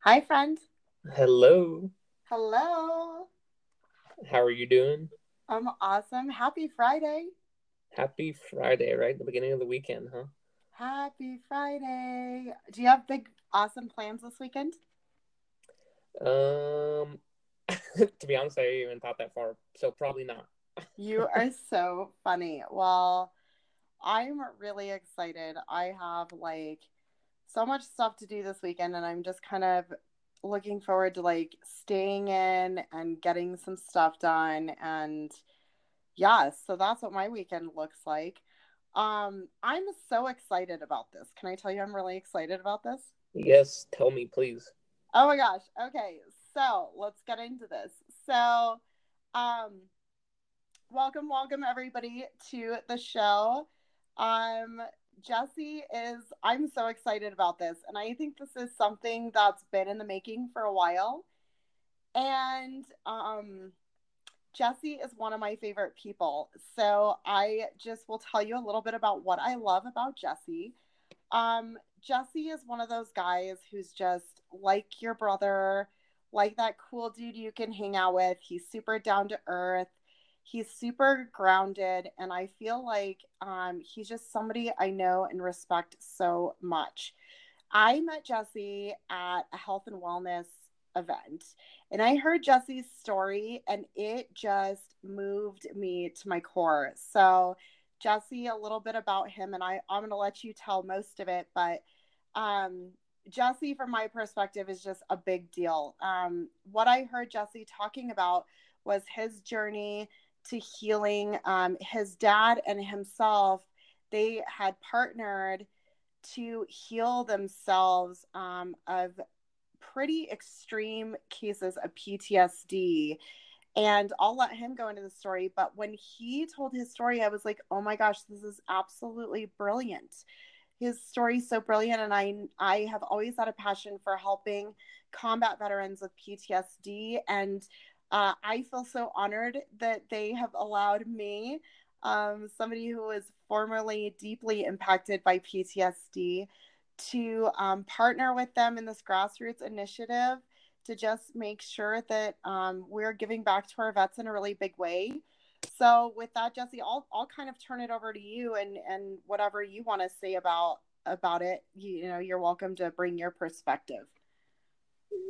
Hi, friend. Hello. Hello. How are you doing? I'm awesome. Happy Friday. Happy Friday, right? The beginning of the weekend, huh? Happy Friday. Do you have big, awesome plans this weekend? Um, to be honest, I haven't even thought that far, so probably not. You are so funny. Well, I'm really excited. I have like so much stuff to do this weekend, and I'm just kind of looking forward to like staying in and getting some stuff done. And yeah, so that's what my weekend looks like. Um, I'm so excited about this. Can I tell you I'm really excited about this? Yes, tell me, please. Oh my gosh. Okay, so let's get into this. So, um, welcome, welcome everybody to the show. Um, Jesse is, I'm so excited about this. And I think this is something that's been in the making for a while. And um, Jesse is one of my favorite people. So I just will tell you a little bit about what I love about Jesse. Um, Jesse is one of those guys who's just like your brother, like that cool dude you can hang out with. He's super down to earth he's super grounded and i feel like um, he's just somebody i know and respect so much. I met jesse at a health and wellness event and i heard jesse's story and it just moved me to my core. So jesse a little bit about him and I, i'm going to let you tell most of it but um, jesse from my perspective is just a big deal. Um, what i heard jesse talking about was his journey to healing. Um, his dad and himself, they had partnered to heal themselves um, of pretty extreme cases of PTSD. And I'll let him go into the story. But when he told his story, I was like, oh my gosh, this is absolutely brilliant. His story is so brilliant. And I, I have always had a passion for helping combat veterans with PTSD. And uh, I feel so honored that they have allowed me, um, somebody who was formerly deeply impacted by PTSD, to um, partner with them in this grassroots initiative to just make sure that um, we're giving back to our vets in a really big way. So, with that, Jesse, I'll I'll kind of turn it over to you and and whatever you want to say about about it. You, you know, you're welcome to bring your perspective.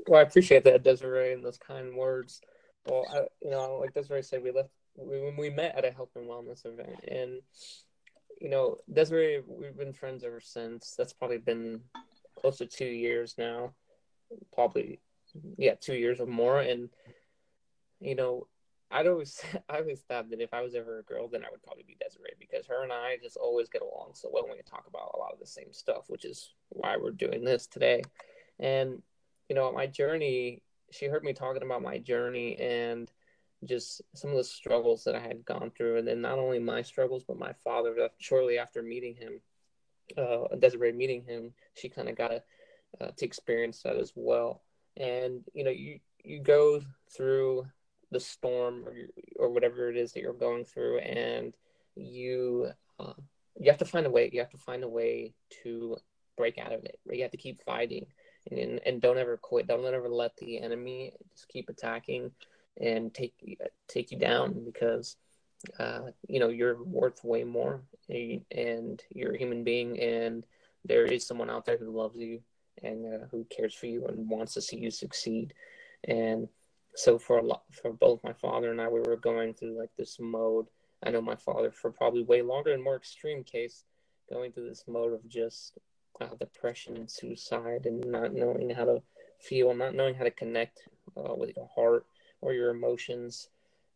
Well, I appreciate that, Desiree, and those kind words. Well, I, you know, like Desiree said, we left when we met at a health and wellness event, and you know, Desiree, we've been friends ever since. That's probably been close to two years now, probably, yeah, two years or more. And you know, I'd always, I always thought that if I was ever a girl, then I would probably be Desiree because her and I just always get along so well. when We talk about a lot of the same stuff, which is why we're doing this today. And you know, my journey she heard me talking about my journey and just some of the struggles that I had gone through, and then not only my struggles, but my father. Shortly after meeting him, uh, Desiree meeting him, she kind of got uh, to experience that as well. And you know, you you go through the storm or or whatever it is that you're going through, and you uh, you have to find a way. You have to find a way to break out of it. You have to keep fighting and and don't ever quit. Don't ever let the enemy just keep attacking and take take you down because uh, you know you're worth way more and you're a human being and there is someone out there who loves you and uh, who cares for you and wants to see you succeed and so for a lot for both my father and I we were going through like this mode I know my father for probably way longer and more extreme case going through this mode of just uh, depression and suicide and not knowing how to feel, not knowing how to connect uh, with your heart or your emotions.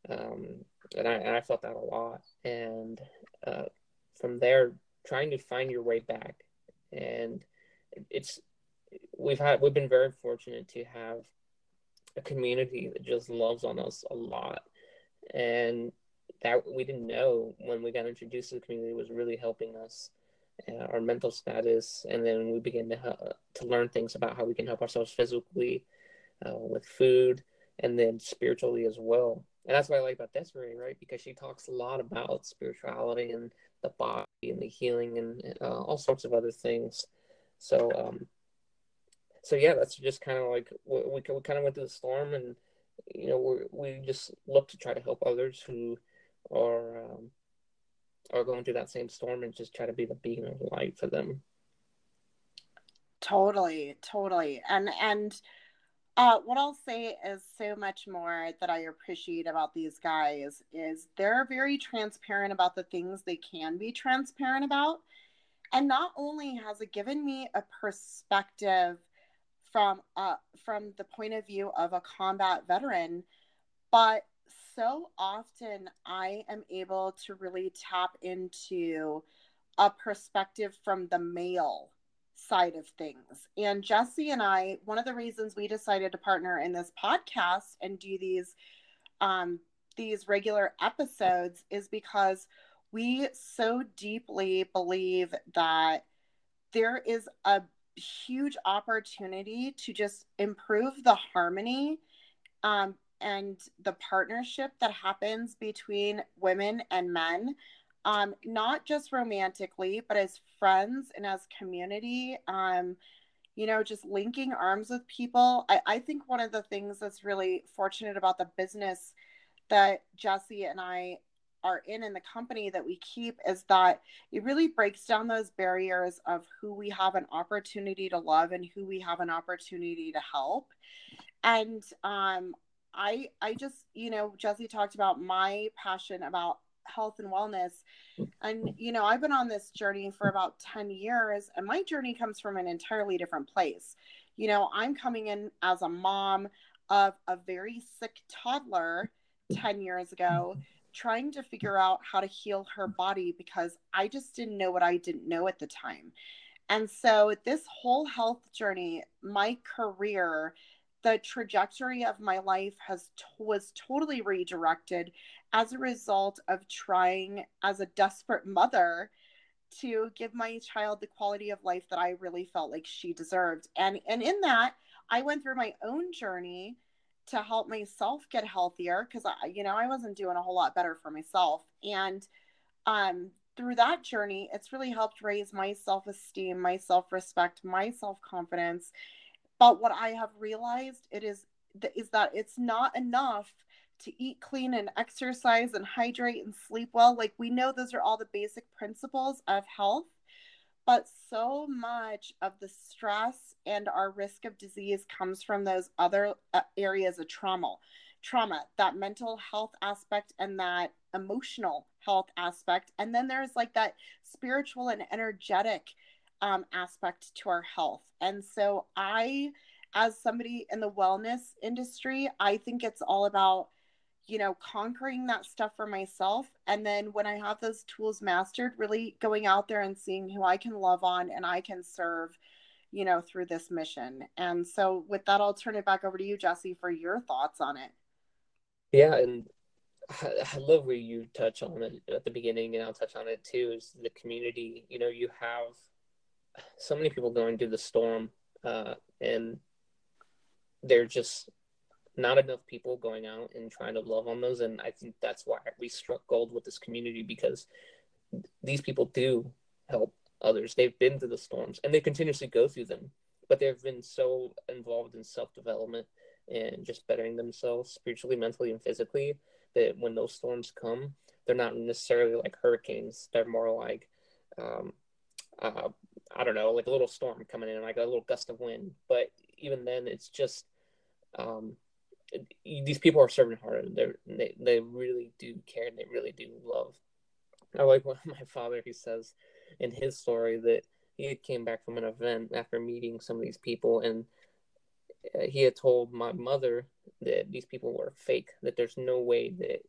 Um, and, I, and I felt that a lot. And uh, from there, trying to find your way back. And it's, we've had, we've been very fortunate to have a community that just loves on us a lot. And that we didn't know when we got introduced to the community was really helping us uh, our mental status, and then we begin to uh, to learn things about how we can help ourselves physically uh, with food, and then spiritually as well. And that's what I like about Desiree, right? Because she talks a lot about spirituality and the body and the healing and uh, all sorts of other things. So, um, so yeah, that's just kind of like we, we, we kind of went through the storm, and you know we we just look to try to help others who are um, are going through that same storm, and just try to be the beacon of light for them. Totally, totally, and and. Uh, what I'll say is so much more that I appreciate about these guys is they're very transparent about the things they can be transparent about. And not only has it given me a perspective from uh, from the point of view of a combat veteran, but so often I am able to really tap into a perspective from the male side of things. And Jesse and I, one of the reasons we decided to partner in this podcast and do these um, these regular episodes is because we so deeply believe that there is a huge opportunity to just improve the harmony um, and the partnership that happens between women and men um, not just romantically, but as friends and as community. Um, you know, just linking arms with people. I, I think one of the things that's really fortunate about the business that Jesse and I are in in the company that we keep is that it really breaks down those barriers of who we have an opportunity to love and who we have an opportunity to help. And um, I I just you know Jesse talked about my passion about health and wellness. And, you know, I've been on this journey for about 10 years, and my journey comes from an entirely different place. You know, I'm coming in as a mom of a very sick toddler 10 years ago, trying to figure out how to heal her body because I just didn't know what I didn't know at the time. And so, this whole health journey, my career, the trajectory of my life has was totally redirected as a result of trying as a desperate mother to give my child the quality of life that I really felt like she deserved. And and in that, I went through my own journey to help myself get healthier because I you know, I wasn't doing a whole lot better for myself. And um through that journey, it's really helped raise my self-esteem, my self-respect, my self-confidence but what I have realized it is is that it's not enough to eat clean and exercise and hydrate and sleep well. Like we know those are all the basic principles of health, but so much of the stress and our risk of disease comes from those other uh, areas of trauma. Trauma, that mental health aspect and that emotional health aspect. And then there's like that spiritual and energetic um, aspect to our health. And so, I, as somebody in the wellness industry, I think it's all about, you know, conquering that stuff for myself. And then when I have those tools mastered, really going out there and seeing who I can love on and I can serve, you know, through this mission. And so, with that, I'll turn it back over to you, Jesse, for your thoughts on it. Yeah. And I love where you touch on it at the beginning, and I'll touch on it too. Is the community? You know, you have so many people going through the storm, uh, and they're just not enough people going out and trying to love on those. And I think that's why we struck gold with this community because these people do help others. They've been through the storms and they continuously go through them, but they've been so involved in self development and just bettering themselves spiritually, mentally, and physically that when those storms come, they're not necessarily like hurricanes. They're more like um, uh, I don't know, like a little storm coming in, like a little gust of wind. But even then, it's just um, these people are serving hard. They're, they they really do care and they really do love. I like what my father he says in his story that he came back from an event after meeting some of these people and uh, he had told my mother that these people were fake that there's no way that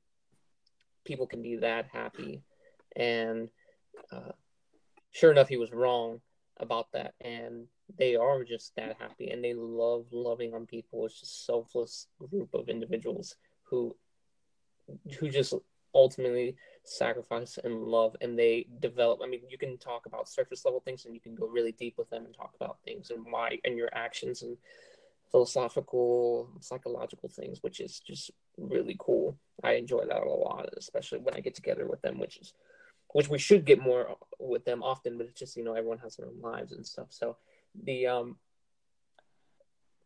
people can be that happy and uh, sure enough, he was wrong about that. And they are just that happy and they love loving on people. It's just selfless group of individuals who who just ultimately sacrifice and love and they develop i mean you can talk about surface level things and you can go really deep with them and talk about things and why and your actions and philosophical psychological things which is just really cool i enjoy that a lot especially when i get together with them which is which we should get more with them often, but it's just you know everyone has their own lives and stuff. So the um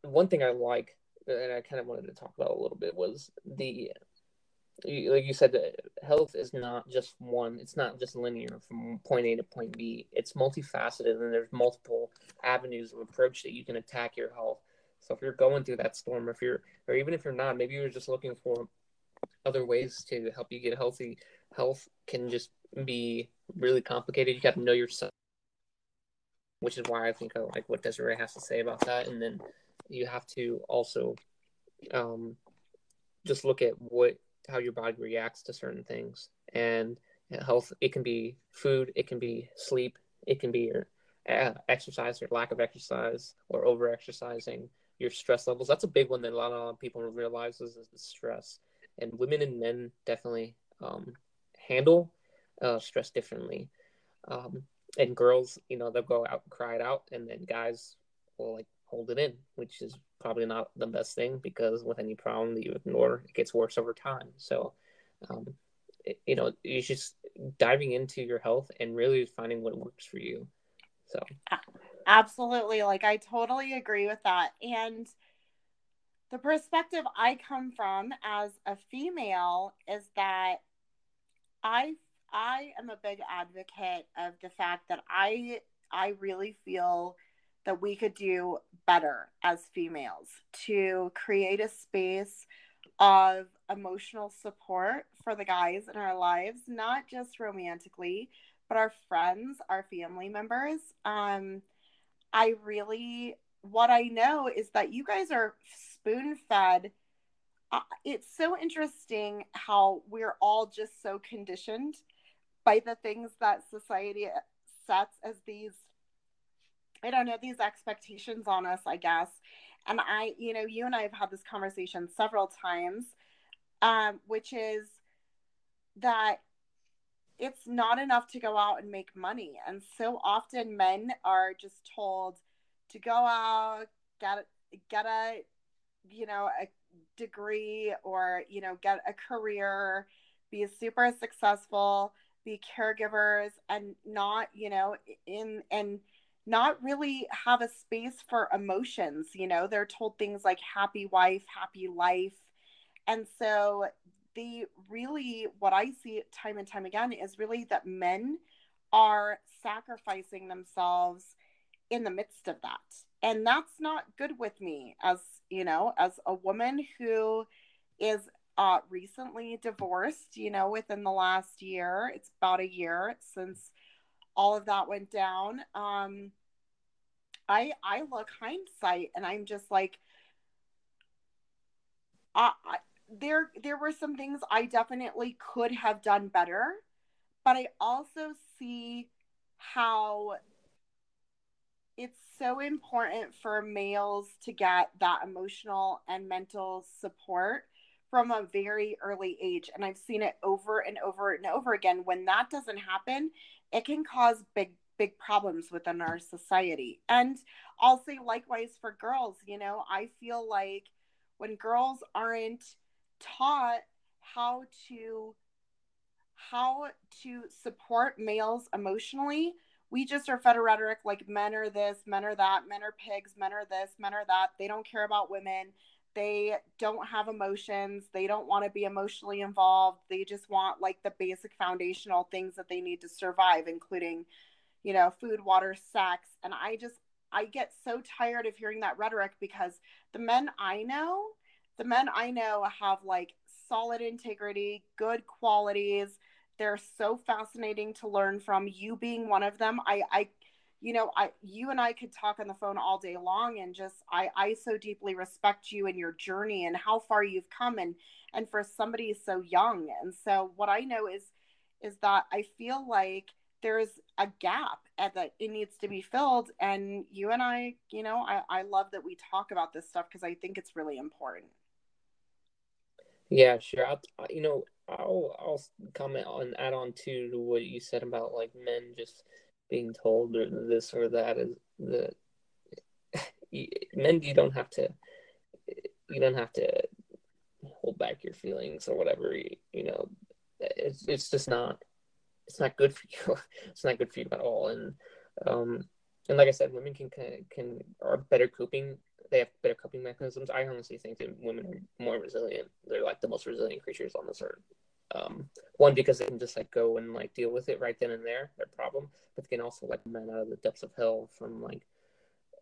one thing I like, and I kind of wanted to talk about a little bit, was the like you said, health is not just one. It's not just linear from point A to point B. It's multifaceted, and there's multiple avenues of approach that you can attack your health. So if you're going through that storm, if you're, or even if you're not, maybe you're just looking for other ways to help you get healthy. Health can just be really complicated. You got to know yourself, which is why I think I like what Desiree has to say about that. And then you have to also um, just look at what how your body reacts to certain things and health it can be food it can be sleep it can be your uh, exercise or lack of exercise or over exercising your stress levels that's a big one that a lot of people realize is, is stress and women and men definitely um, handle uh, stress differently um, and girls you know they'll go out and cry it out and then guys will like hold it in which is probably not the best thing because with any problem that you ignore, it gets worse over time. So, um, it, you know, you just diving into your health and really finding what works for you. So, absolutely. Like, I totally agree with that. And the perspective I come from as a female is that I I am a big advocate of the fact that I I really feel that we could do better as females to create a space of emotional support for the guys in our lives, not just romantically, but our friends, our family members. Um, I really, what I know is that you guys are spoon fed. Uh, it's so interesting how we're all just so conditioned by the things that society sets as these I don't know, these expectations on us, I guess. And I, you know, you and I have had this conversation several times, um, which is that it's not enough to go out and make money. And so often men are just told to go out, get get a you know, a degree or, you know, get a career, be super successful, be caregivers and not, you know, in and not really have a space for emotions. You know, they're told things like happy wife, happy life. And so they really, what I see time and time again is really that men are sacrificing themselves in the midst of that. And that's not good with me as, you know, as a woman who is uh, recently divorced, you know, within the last year. It's about a year since all of that went down. Um, I I look hindsight and I'm just like I, I there there were some things I definitely could have done better, but I also see how it's so important for males to get that emotional and mental support from a very early age and I've seen it over and over and over again when that doesn't happen it can cause big big problems within our society. And I'll say likewise for girls, you know, I feel like when girls aren't taught how to how to support males emotionally, we just are fed a rhetoric like men are this, men are that, men are pigs, men are this, men are that. They don't care about women. They don't have emotions. They don't want to be emotionally involved. They just want like the basic foundational things that they need to survive, including you know, food, water, sex. And I just, I get so tired of hearing that rhetoric because the men I know, the men I know have like solid integrity, good qualities. They're so fascinating to learn from. You being one of them, I, I, you know, I, you and I could talk on the phone all day long, and just I, I so deeply respect you and your journey and how far you've come, and and for somebody so young. And so, what I know is, is that I feel like there's a gap and that it needs to be filled. And you and i you know i, I love that we talk about this stuff because i think it's really important. Yeah sure. I'll, uh, you know i'll i'll comment on add on to what you said about like men just being told or this or that is that men you don't have to you don't have to hold back your feelings or whatever you, you know it's it's just not it's not good for you. it's not good for you at all. And um, and like I said, women can can are better coping they have better coping mechanisms. I honestly think that women are more resilient. They're like the most resilient creatures on this earth. Um, one because they can just like go and like deal with it right then and there, their problem, but they can also like men out of the depths of hell from like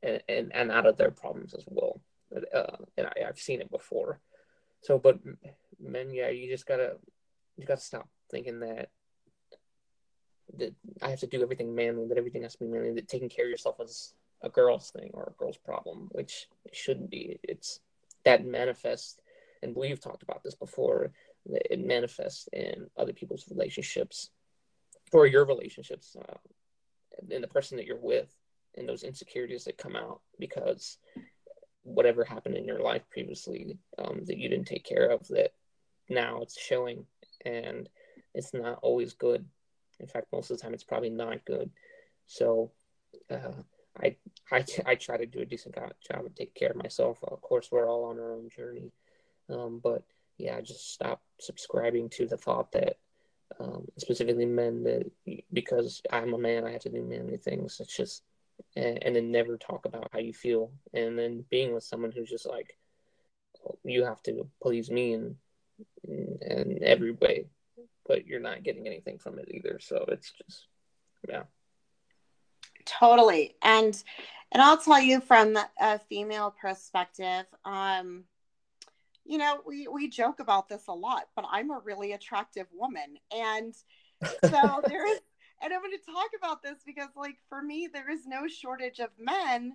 and and, and out of their problems as well. Uh, and I, I've seen it before. So, but men, yeah, you just gotta you gotta stop thinking that that I have to do everything manly, that everything has to be manly, that taking care of yourself is a girl's thing or a girl's problem, which it shouldn't be. It's that manifests, and we've talked about this before. It manifests in other people's relationships, or your relationships, uh, and the person that you're with, and those insecurities that come out because whatever happened in your life previously um, that you didn't take care of that now it's showing and it's not always good. In fact most of the time it's probably not good. So uh, I, I, I try to do a decent job of taking care of myself. Of course we're all on our own journey. Um, but yeah just stop subscribing to the thought that um, specifically men that because i'm a man i have to do manly things. It's just and, and then never talk about how you feel. And then being with someone who's just like you have to please me in in every way but you're not getting anything from it either. So it's just yeah. Totally. And and i'll tell you from a female perspective um you know we we joke about this a lot but i'm a really attractive woman. And so there is and I'm going to talk about this because, like, for me, there is no shortage of men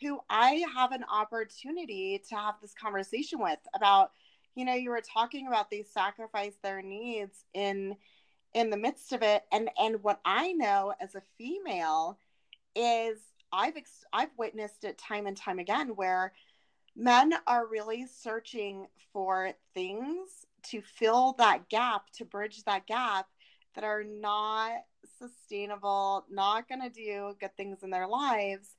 who I have an opportunity to have this conversation with about, you know, you were talking about they sacrifice their needs in in the midst of it. And and what I know as a female is I've ex- I've witnessed it time and time again where men are really searching for things to fill that gap to bridge that gap that are not sustainable, not going to do good things in their lives,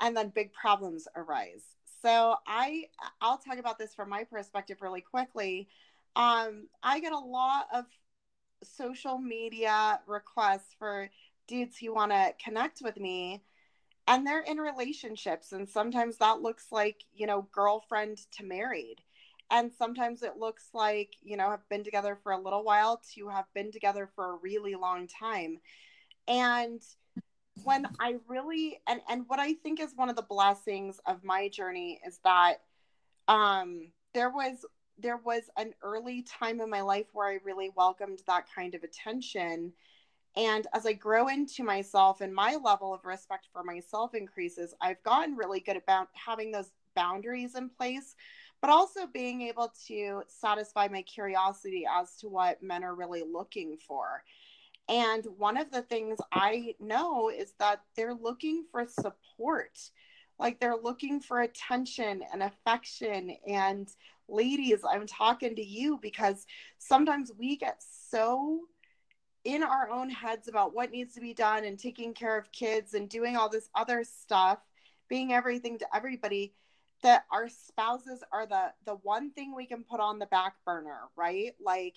and then big problems arise. So I I'll talk about this from my perspective really quickly. Um, I get a lot of social media requests for dudes who want to connect with me and they're in relationships and sometimes that looks like you know girlfriend to married. And sometimes it looks like you know have been together for a little while to have been together for a really long time. And when i really and and what i think is one of the blessings of my journey is that um there was there was an early time in my life where i really welcomed that kind of attention and as i grow into myself and my level of respect for myself increases i've gotten really good about having those boundaries in place but also being able to satisfy my curiosity as to what men are really looking for. And one of the things I know is that they're looking for support. Like they're looking for attention and affection. And ladies, I'm talking to you because sometimes we get so in our own heads about what needs to be done and taking care of kids and doing all this other stuff, being everything to everybody that our spouses are the the one thing we can put on the back burner, right? Like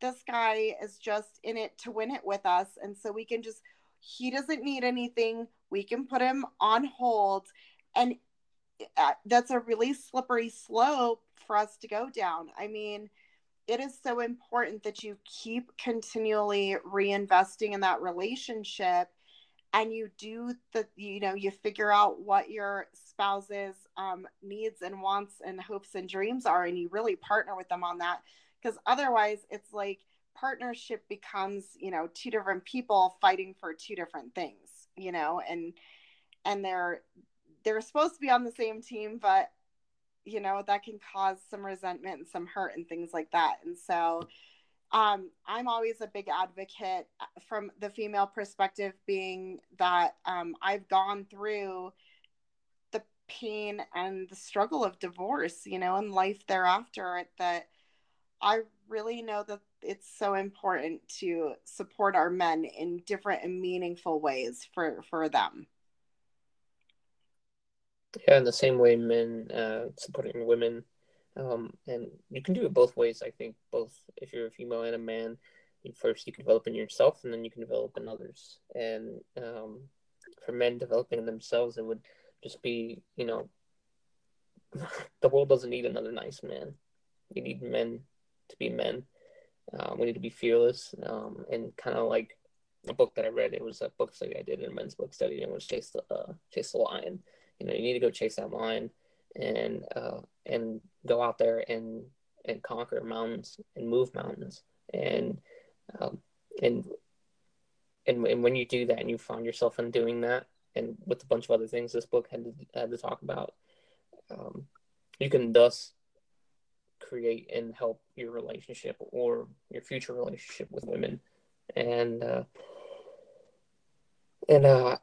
this guy is just in it to win it with us and so we can just he doesn't need anything. We can put him on hold and uh, that's a really slippery slope for us to go down. I mean, it is so important that you keep continually reinvesting in that relationship and you do the you know you figure out what your spouse's um, needs and wants and hopes and dreams are and you really partner with them on that. Because otherwise it's like partnership becomes you know two different people fighting for two different things you know and and they're they're supposed to be on the same team but you know that can cause some resentment and some hurt and things like that and so um, I'm always a big advocate uh, from the female perspective, being that um, I've gone through the pain and the struggle of divorce, you know, and life thereafter. That I really know that it's so important to support our men in different and meaningful ways for for them. Yeah, in the same way, men uh, supporting women um, and you can do it both ways. I think both if you're a female and a man, first you can develop in yourself, and then you can develop in others. And um, for men developing themselves, it would just be you know the world doesn't need another nice man. We need men to be men. Um, we need to be fearless. Um, and kind of like a book that I read, it was a book study I did in a men's book study, and it was chase the uh, chase the lion. You know, you need to go chase that lion, and uh, and go out there and and conquer mountains and move mountains. And um, and and and when you do that and you find yourself in doing that and with a bunch of other things this book had to, had to talk about um, you can thus create and help your relationship or your future relationship with women. And uh, and uh,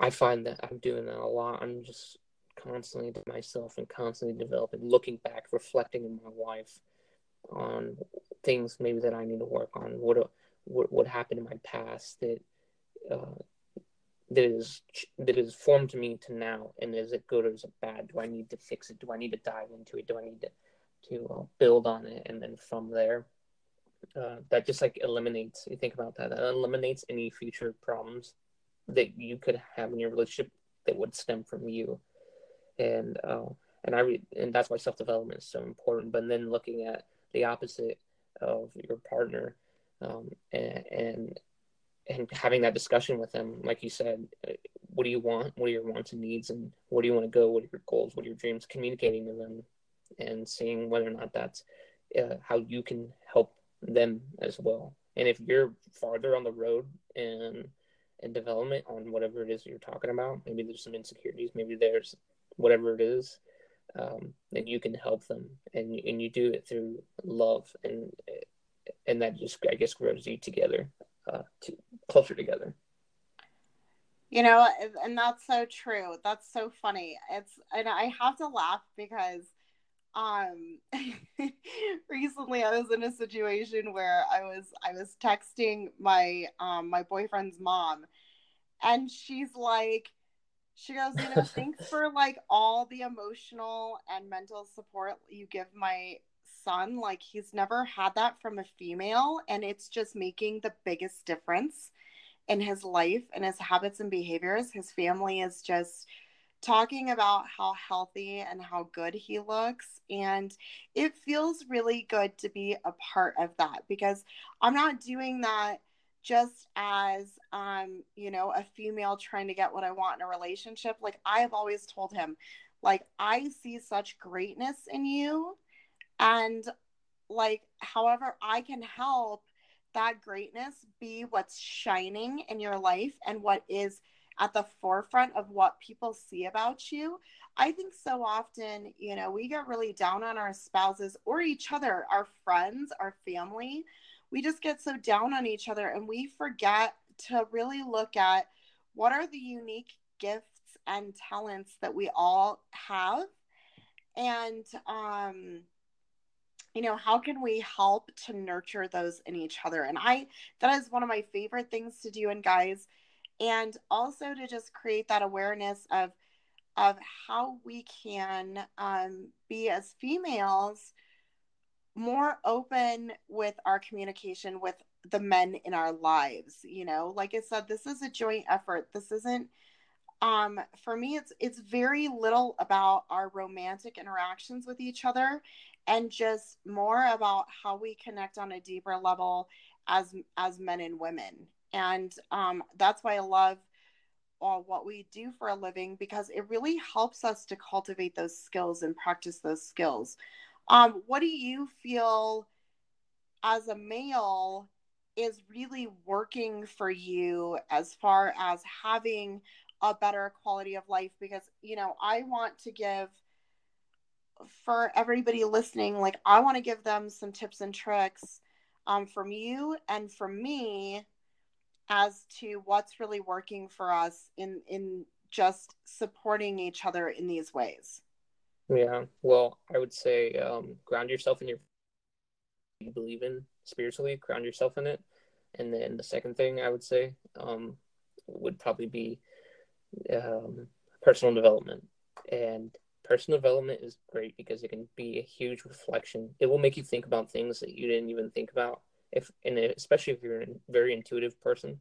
i find that i'm doing that a lot. I'm just constantly to myself and constantly developing looking back reflecting in my life on things maybe that i need to work on. What what, what happened in my past that uh, that is that is formed me to now and is it good or is it bad? Do i need to fix it? Do i need to dive into it? Do i need to to uh, build on it and then from there uh, that just like eliminates you think about that that eliminates any future problems that you could have in your relationship that would stem from you and uh, and i re- and that's why self-development is so important but then looking at the opposite of your partner um, and, and and having that discussion with them, like you said, uh, what do you want? What are your wants and needs, and where do you want to go? What are your goals? What are your dreams? Communicating to them, and seeing whether or not that's uh, how you can help them as well. And if you're farther on the road and and development on whatever it is you're talking about, maybe there's some insecurities, maybe there's whatever it is, um, then you can help them, and and you do it through love, and and that just I guess grows you together uh, to, closer together. You know, and that's so true. That's so funny. It's and I have to laugh because um recently I was in a situation where I was I was texting my um my boyfriend's mom and she's like she goes, you know, thanks for like all the emotional and mental support you give my son. Like he's never had that from a female and it's just making the biggest difference in his life and his habits and behaviors. His family is just talking about how healthy and how good he looks and it feels really good to be a part of that because i'm not doing that just as um you know a female trying to get what i want in a relationship. Like i have always told him like i see such greatness in you and like, however, I can help that greatness be what's shining in your life and what is at the forefront of what people see about you. I think so often, you know, we get really down on our spouses or each other, our friends, our family. We just get so down on each other and we forget to really look at what are the unique gifts and talents that we all have. And um you know how can we help to nurture those in each other and i that is one of my favorite things to do in guys and also to just create that awareness of of how we can um, be as females more open with our communication with the men in our lives you know? Like i said this is a joint effort. This isn't um for me it's it's very little about our romantic interactions with each other and just more about how we connect on a deeper level as as men and women and um, that's why i love uh, what we do for a living because it really helps us to cultivate those skills and practice those skills. Um, what do you feel as a male is really working for you as far as having a better quality of life? Because you know i want to give for everybody listening, like I want to give them some tips and tricks um, from you and from me as to what's really working for us in in just supporting each other in these ways. Yeah, well, I would say um, ground yourself in your you believe in spiritually, ground yourself in it, and then the second thing I would say um, would probably be um, personal development and personal development is great because it can be a huge reflection. It will make you think about things that you didn't even think about. If and especially if you're a very intuitive person,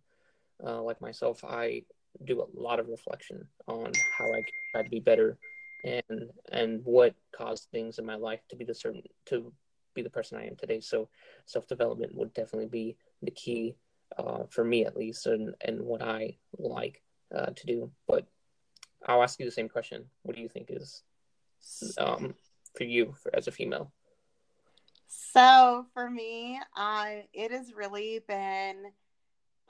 uh, like myself, I do a lot of reflection on how I try to be better and and what caused things in my life to be the certain to be the person I am today. So self development would definitely be the key uh, for me at least, and and what I like uh, to do. But I'll ask you the same question. What do you think is um, for you for, as a female? So for me, it has really been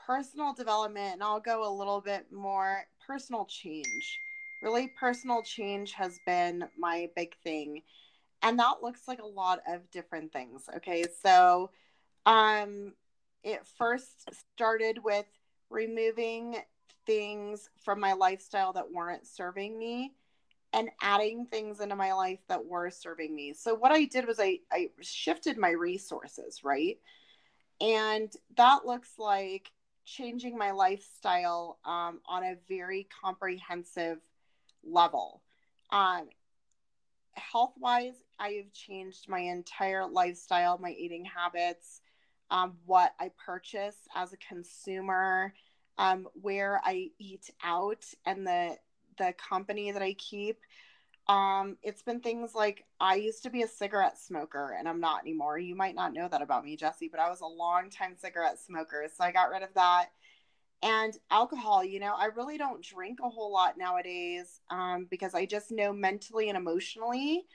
personal development, and I'll go a little bit more personal change. Really, personal change has been my big thing. And that looks like a lot of different things. Okay. So, um, it first started with removing things from my lifestyle that weren't serving me and adding things into my life that were serving me. So what I did was I I shifted my resources, right? And that looks like changing my lifestyle um, on a very comprehensive level. Um, health wise, I have changed my entire lifestyle, my eating habits, um, what I purchase as a consumer, um, where I eat out, and the the company that I keep. Um, it's been things like I used to be a cigarette smoker and I'm not anymore. You might not know that about me, Jesse, but I was a long time cigarette smoker. So I got rid of that. And alcohol, you know, I really don't drink a whole lot nowadays um, because I just know mentally and emotionally,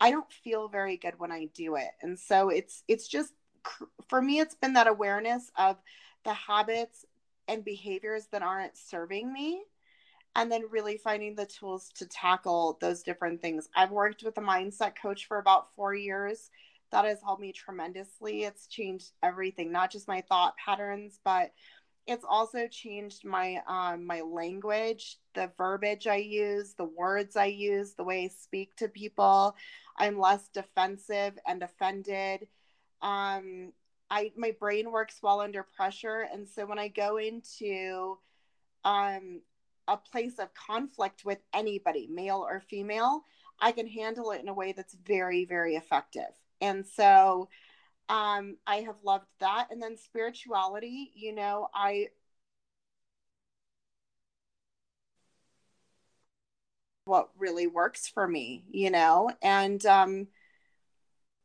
I don't feel very good when I do it. And so it's it's just for me, it's been that awareness of the habits and behaviors that aren't serving me and then really finding the tools to tackle those different things. I've worked with a mindset coach for about four years. That has helped me tremendously. It's changed everything, not just my thought patterns, but it's also changed my um, my language, the verbiage I use, the words I use, the way I speak to people. I'm less defensive and offended. Um, I my brain works well under pressure, and so when I go into um, a place of conflict with anybody, male or female, I can handle it in a way that's very, very effective. And so um, I have loved that. And then spirituality, you know, I what really works for me, you know, and um,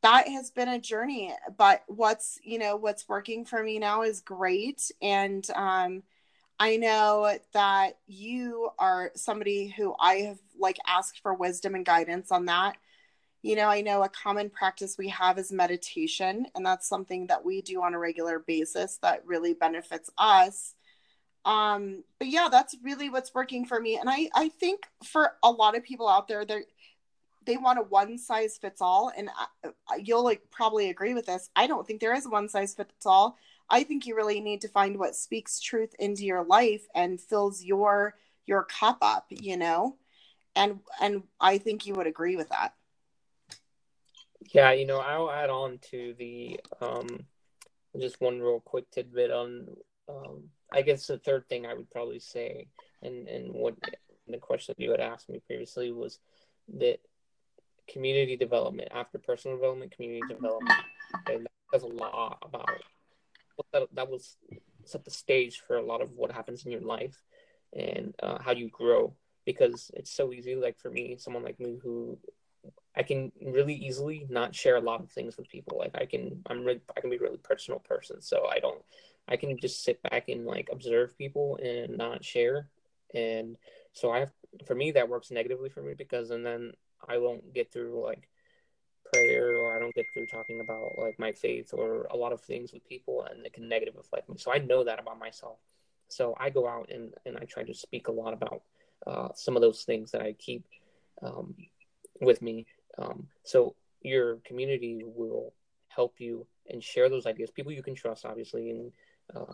that has been a journey. But what's, you know, what's working for me now is great. And um, I know that you are somebody who I have like asked for wisdom and guidance on that. You know, I know a common practice we have is meditation, and that's something that we do on a regular basis that really benefits us. Um, but yeah, that's really what's working for me. And I, I think for a lot of people out there, they they want a one size fits all, and I, you'll like probably agree with this. I don't think there is one size fits all. I think you really need to find what speaks truth into your life and fills your your cup up, you know? And and I think you would agree with that. Yeah, you know, I'll add on to the um just one real quick tidbit on um I guess the third thing I would probably say and and what the question you had asked me previously was that community development after personal development community development and that says a lot about that, that was set the stage for a lot of what happens in your life and uh, how you grow because it's so easy like for me someone like me who i can really easily not share a lot of things with people. Like i can i'm really i can be a really personal person so i don't i can just sit back and like observe people and not share. And so i have for me that works negatively for me because and then i won't get through like prayer or I don't get through talking about like my faith or a lot of things with people and it can negatively affect me. So I know that about myself. So I go out and, and I try to speak a lot about uh, some of those things that I keep um, with me. Um, so your community will help you and share those ideas. People you can trust, obviously, and uh,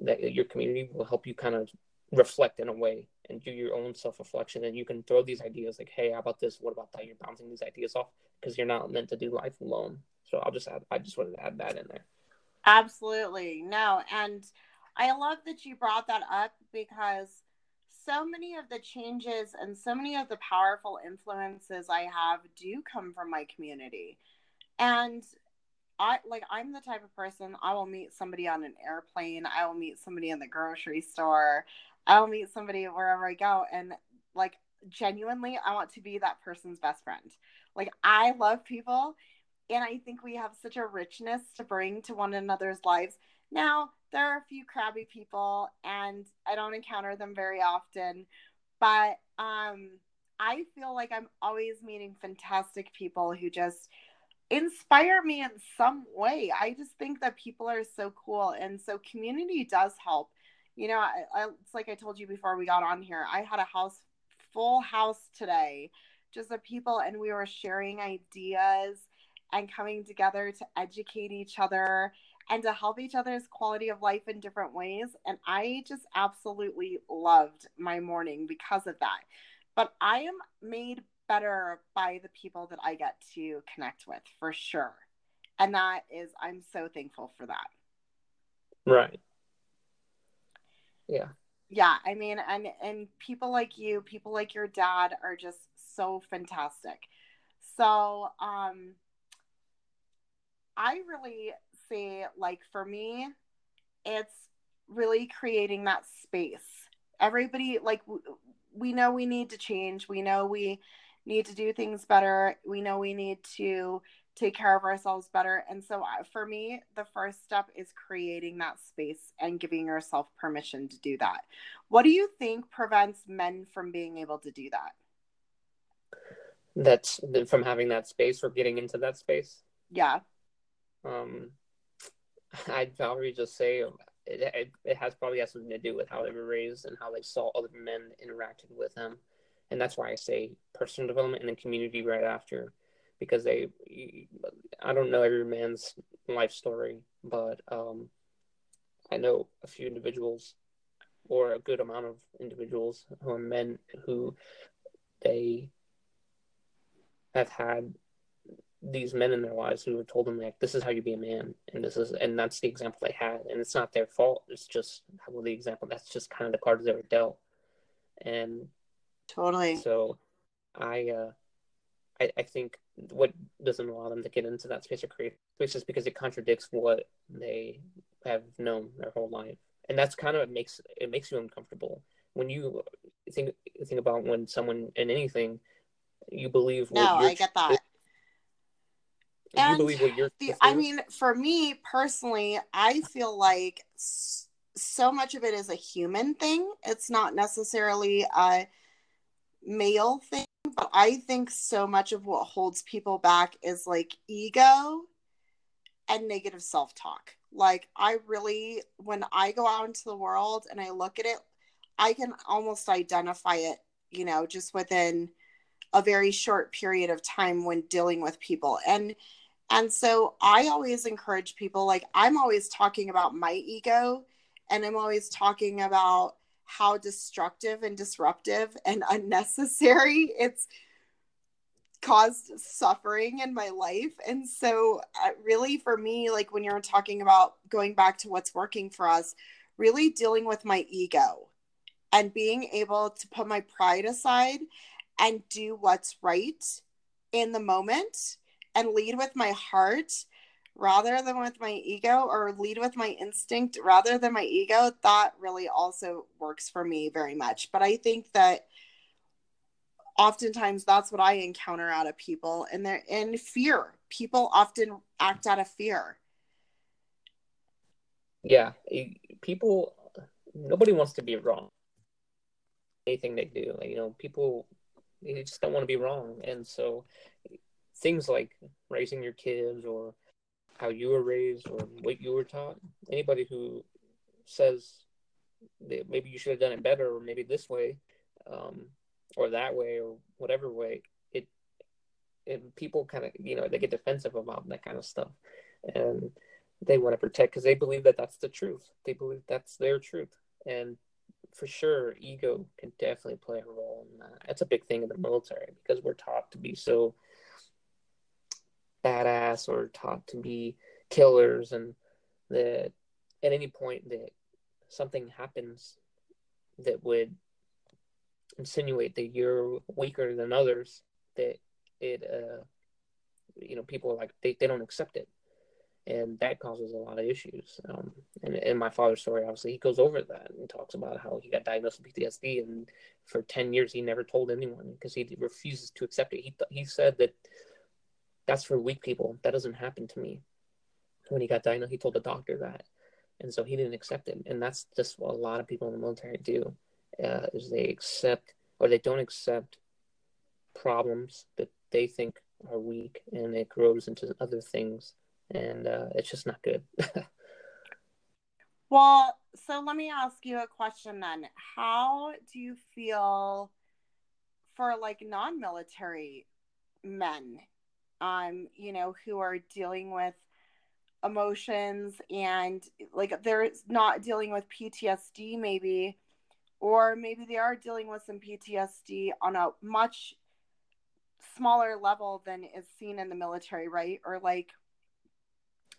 that your community will help you kind of reflect in a way and do your own self reflection. And you can throw these ideas like, hey, how about this? What about that? You're bouncing these ideas off because you're not meant to do life alone. So I'll just add, I just wanted to add that in there. Absolutely. No. And I love that you brought that up because so many of the changes and so many of the powerful influences I have do come from my community. And I like I'm the type of person I will meet somebody on an airplane, I will meet somebody in the grocery store, I'll meet somebody wherever I go and like genuinely, I want to be that person's best friend. Like, I love people, and I think we have such a richness to bring to one another's lives. Now, there are a few crabby people, and I don't encounter them very often, but um, I feel like I'm always meeting fantastic people who just inspire me in some way. I just think that people are so cool, and so community does help. You know, I, I, it's like I told you before we got on here. I had a house full house today, just the people, and we were sharing ideas and coming together to educate each other and to help each other's quality of life in different ways. And I just absolutely loved my morning because of that. But I am made better by the people that I get to connect with for sure. And that is, I'm so thankful for that. Right. Yeah. Yeah. I mean, and, and people like you, people like your dad are just so fantastic. So, um, I really say, like, for me, it's really creating that space. Everybody, like, we know we need to change. We know we need to do things better. We know we need to take care of ourselves better. And so for me, the first step is creating that space and giving yourself permission to do that. What do you think prevents men from being able to do that? That's from having that space or getting into that space. Yeah. Um, I'd probably just say it, it, it, has probably has something to do with how they were raised and how they saw other men interacted with them, and that's why I say personal development and then community right after, because they, I don't know every man's life story, but um, I know a few individuals, or a good amount of individuals who are men who they have had these men in their lives who have told them like this is how you be a man and this is and that's the example they had and it's not their fault it's just how the example that's just kind of the cards they were dealt. And totally. so i uh I, I think what doesn't allow them to get into that space or create space is because it contradicts what they have known their whole life. And that's kind of it makes it makes you uncomfortable. When you think think about when someone in anything you believe no i get that. and you believe what you're the, i mean for me personally i feel like so much of it is a human thing. It's not necessarily a male thing but i think so much of what holds people back is like ego and negative self-talk. Like i really when i go out into the world and i look at it i can almost identify it you know just within a very short period of time when dealing with people and and so I always encourage people, like, I'm always talking about my ego and I'm always talking about how destructive and disruptive and unnecessary it's caused suffering in my life. And so, uh, really, for me, like, when you're talking about going back to what's working for us, really dealing with my ego and being able to put my pride aside and do what's right in the moment and lead with my heart rather than with my ego or lead with my instinct rather than my ego that really also works for me very much. But i think that oftentimes that's what i encounter out of people and they're in fear. People often act out of fear. Yeah people nobody wants to be wrong. Anything they do you know people they just don't want to be wrong and so things like raising your kids or how you were raised or what you were taught. Anybody who says that maybe you should have done it better or maybe this way um, or that way or whatever way, it, it people kind of you know they get defensive about that kind of stuff and they want to protect because they believe that that's the truth. They believe that's their truth and for sure ego can definitely play a role in that. That's a big thing in the military because we're taught to be so badass or taught to be killers and that at any point that something happens that would insinuate that you're weaker than others that it uh you know people are like they, they don't accept it and that causes a lot of issues. Um, and in my father's story, obviously, he goes over that and talks about how he got diagnosed with PTSD, and for ten years he never told anyone because he refuses to accept it. He th- he said that that's for weak people. That doesn't happen to me. When he got diagnosed, he told the doctor that, and so he didn't accept it. And that's just what a lot of people in the military do, uh, is they accept or they don't accept problems that they think are weak, and it grows into other things and uh, it's just not good. well, so let me ask you a question then. How do you feel for like non-military men, um, you know, who are dealing with emotions and like they're not dealing with PTSD maybe or maybe they are dealing with some PTSD on a much smaller level than is seen in the military, right? Or like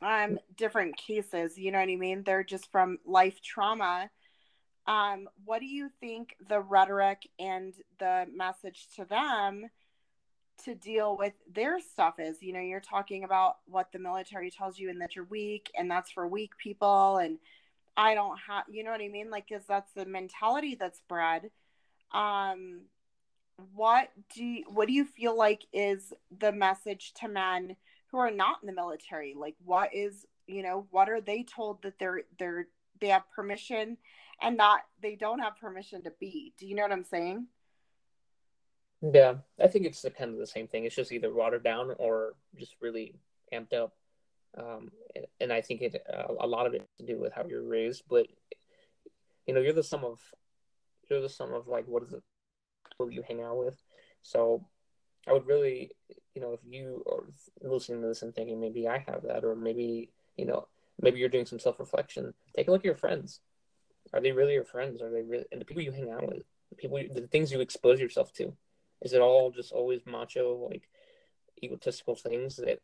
um different cases you know what i mean? They're just from life trauma. Um what do you think the rhetoric and the message to them to deal with their stuff is? You know you're talking about what the military tells you and that you're weak and that's for weak people and i don't have you know what i mean? Like because that's the mentality that's bred. Um what do you, what do you feel like is the message to men who are not in the military like what is you know what are they told that they're they're they have permission and not they don't have permission to be? Do you know what i'm saying? Yeah i think it's kind of the same thing. It's just either watered down or just really amped up. Um, and i think it uh, a lot of it to do with how you're raised but you know you're the sum of you're the sum of like what is it who you hang out with. So I would really, you know, if you are listening to this and thinking maybe I have that, or maybe, you know, maybe you're doing some self reflection, take a look at your friends. Are they really your friends? Are they really, and the people you hang out with, the people, the things you expose yourself to? Is it all just always macho, like egotistical things that,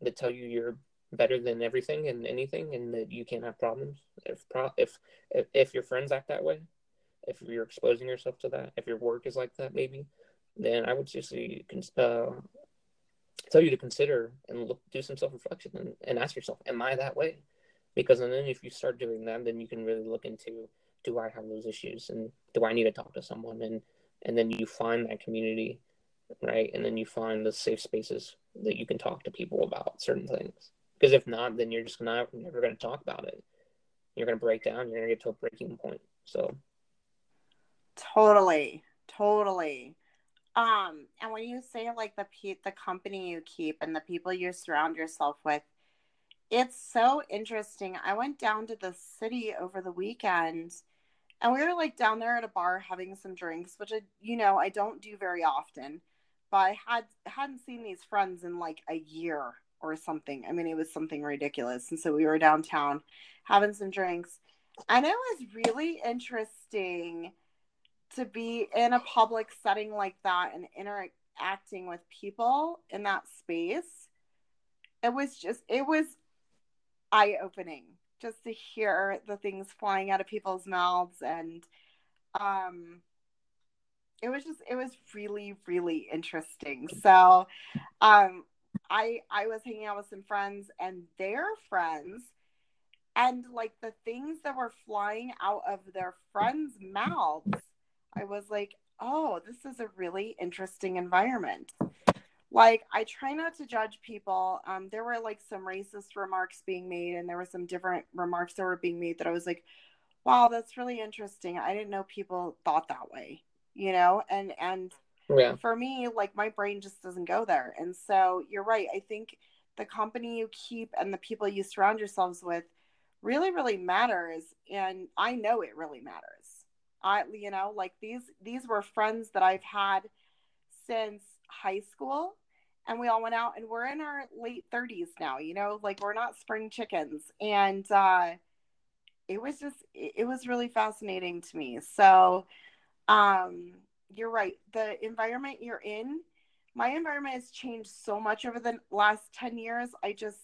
that tell you you're better than everything and anything and that you can't have problems? If, if, if, if your friends act that way, if you're exposing yourself to that, if your work is like that, maybe, then I would seriously uh, tell you to consider and look, do some self reflection and, and ask yourself, am I that way? Because and then if you start doing that, then you can really look into, do I have those issues and do I need to talk to someone? And and then you find that community, right? And then you find the safe spaces that you can talk to people about certain things. Because if not, then you're just not never going to talk about it. You're going to break down. You're going to get to a breaking point. So, totally, totally. Um, and when you say like the pe- the company you keep and the people you surround yourself with, it's so interesting. I went down to the city over the weekend and we were like down there at a bar having some drinks, which I, you know, I don't do very often, but I had hadn't seen these friends in like a year or something. I mean, it was something ridiculous. And so we were downtown having some drinks. And it was really interesting to be in a public setting like that and interacting with people in that space it was just it was eye opening just to hear the things flying out of people's mouths and um it was just it was really really interesting. So um i i was hanging out with some friends and their friends and like the things that were flying out of their friends mouths I was like, oh, this is a really interesting environment. Like, I try not to judge people. Um, there were like some racist remarks being made, and there were some different remarks that were being made that I was like, wow, that's really interesting. I didn't know people thought that way, you know? And, and, yeah. for me, like my brain just doesn't go there. And so you're right. I think the company you keep and the people you surround yourselves with really, really matters. And I know it really matters. I you know like these these were friends that I've had since high school and we all went out and we're in our late 30s now you know like we're not spring chickens. And uh it was just it was really fascinating to me. So um you're right. The environment you're in my environment has changed so much over the last 10 years. I just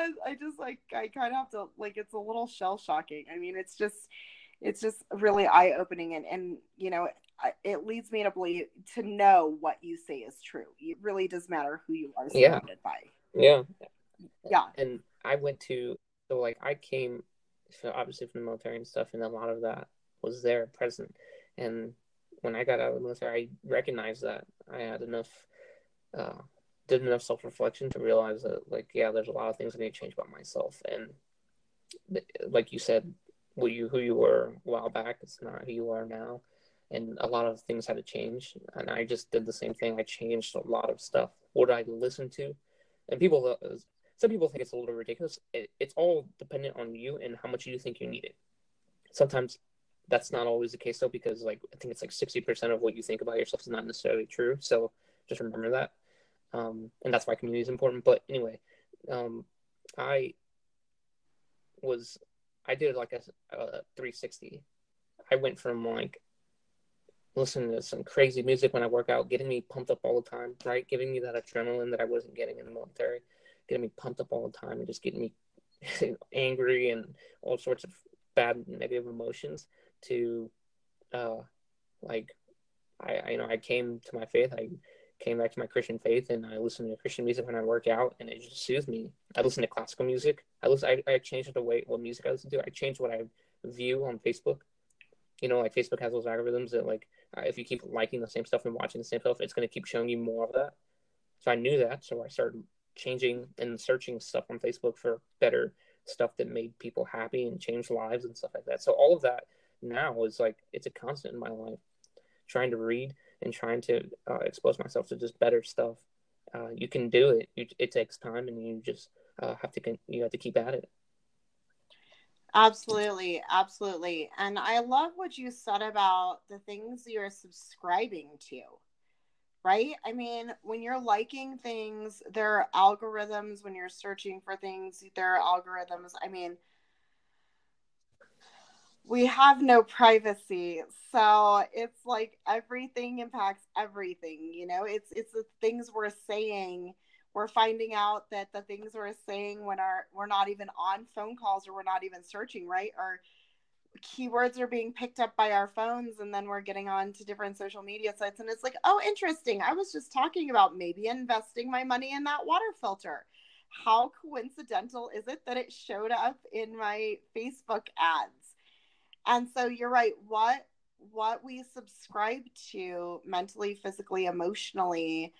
I, I just like I kind of have to like it's a little shell shocking. I mean, it's just it's just really eye opening and and you know it leads me to believe to know what you say is true. It really does matter who you are surrounded yeah. by. Yeah. Yeah. And I went to so like I came so obviously from the military and stuff, and a lot of that was there present. And when I got out of the military, I recognized that I had enough, uh, did enough self reflection to realize that, like, yeah, there's a lot of things I need to change about myself. And like you said, what you who you were a while back, it's not who you are now. And a lot of things had to change. And I just did the same thing. I changed a lot of stuff. What I listen to, and people, uh, some people think it's a little ridiculous. It, it's all dependent on you and how much you think you need it. Sometimes that's not always the case though, because like I think it's like sixty percent of what you think about yourself is not necessarily true. So just remember that, um, and that's why community is important. But anyway, um, I was I did like a, a 360. I went from like listening to some crazy music when I work out, getting me pumped up all the time, right? Giving me that adrenaline that I wasn't getting in the military, getting me pumped up all the time and just getting me angry and all sorts of bad negative emotions to uh like I, I you know I came to my faith I came back to my Christian faith and I listen to Christian music when I work out and it just soothes me. I listen to classical music. I listen I, I changed the way what music I listen to. I changed what I view on Facebook. You know, like Facebook has those algorithms that like uh, if you keep liking the same stuff and watching the same stuff, it's going to keep showing you more of that. So I knew that, so I started changing and searching stuff on Facebook for better stuff that made people happy and changed lives and stuff like that. So all of that now is like it's a constant in my life, trying to read and trying to uh, expose myself to just better stuff. Uh, you can do it. You, it takes time, and you just uh, have to you have to keep at it. Absolutely, absolutely. And I love what you said about the things you're subscribing to. Right? I mean, when you're liking things, there are algorithms. When you're searching for things, there are algorithms. I mean, we have no privacy. So it's like everything impacts everything you know? It's it's the things we're saying. We're finding out that the things we're saying when our we're not even on phone calls or we're not even searching right? Or keywords are being picked up by our phones and then we're getting on to different social media sites. And it's like oh interesting. I was just talking about maybe investing my money in that water filter. How coincidental is it that it showed up in my facebook ads and so you're right what what we subscribe to mentally physically emotionally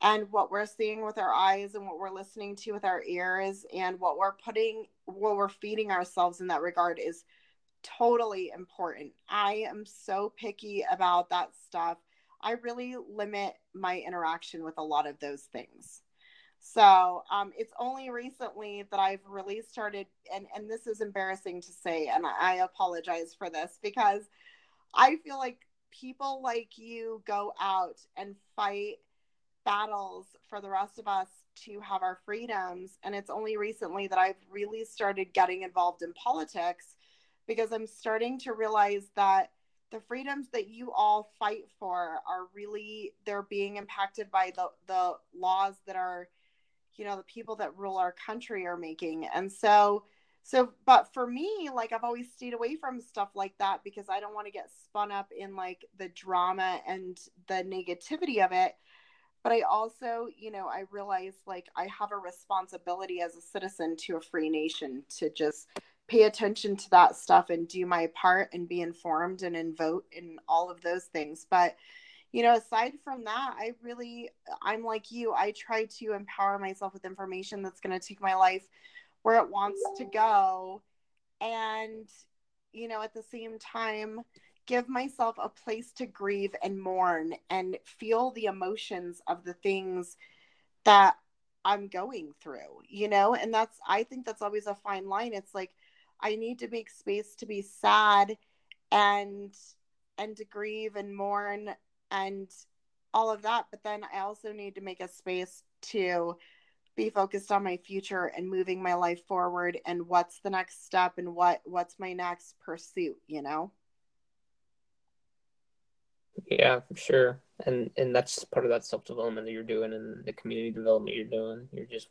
and what we're seeing with our eyes and what we're listening to with our ears and what we're putting what we're feeding ourselves in that regard is totally important. I am so picky about that stuff. I really limit my interaction with a lot of those things so um, it's only recently that I've really started, and, and this is embarrassing to say, and I apologize for this because I feel like people like you go out and fight battles for the rest of us to have our freedoms. And it's only recently that I've really started getting involved in politics because I'm starting to realize that the freedoms that you all fight for are really they're being impacted by the the laws that are you know the people that rule our country are making. And so so but for me like i've always stayed away from stuff like that because i don't want to get spun up in like the drama and the negativity of it. But i also you know i realize like i have a responsibility as a citizen to a free nation to just pay attention to that stuff and do my part and be informed and, and vote and all of those things. But you know aside from that i really i'm like you i try to empower myself with information that's going to take my life where it wants to go. And you know at the same time give myself a place to grieve and mourn and feel the emotions of the things that i'm going through you know? And that's i think that's always a fine line. It's like i need to make space to be sad and and to grieve and mourn and all of that but then i also need to make a space to be focused on my future and moving my life forward and what's the next step and what what's my next pursuit you know? Yeah for sure. And and that's part of that self-development that you're doing and the community development you're doing. You're just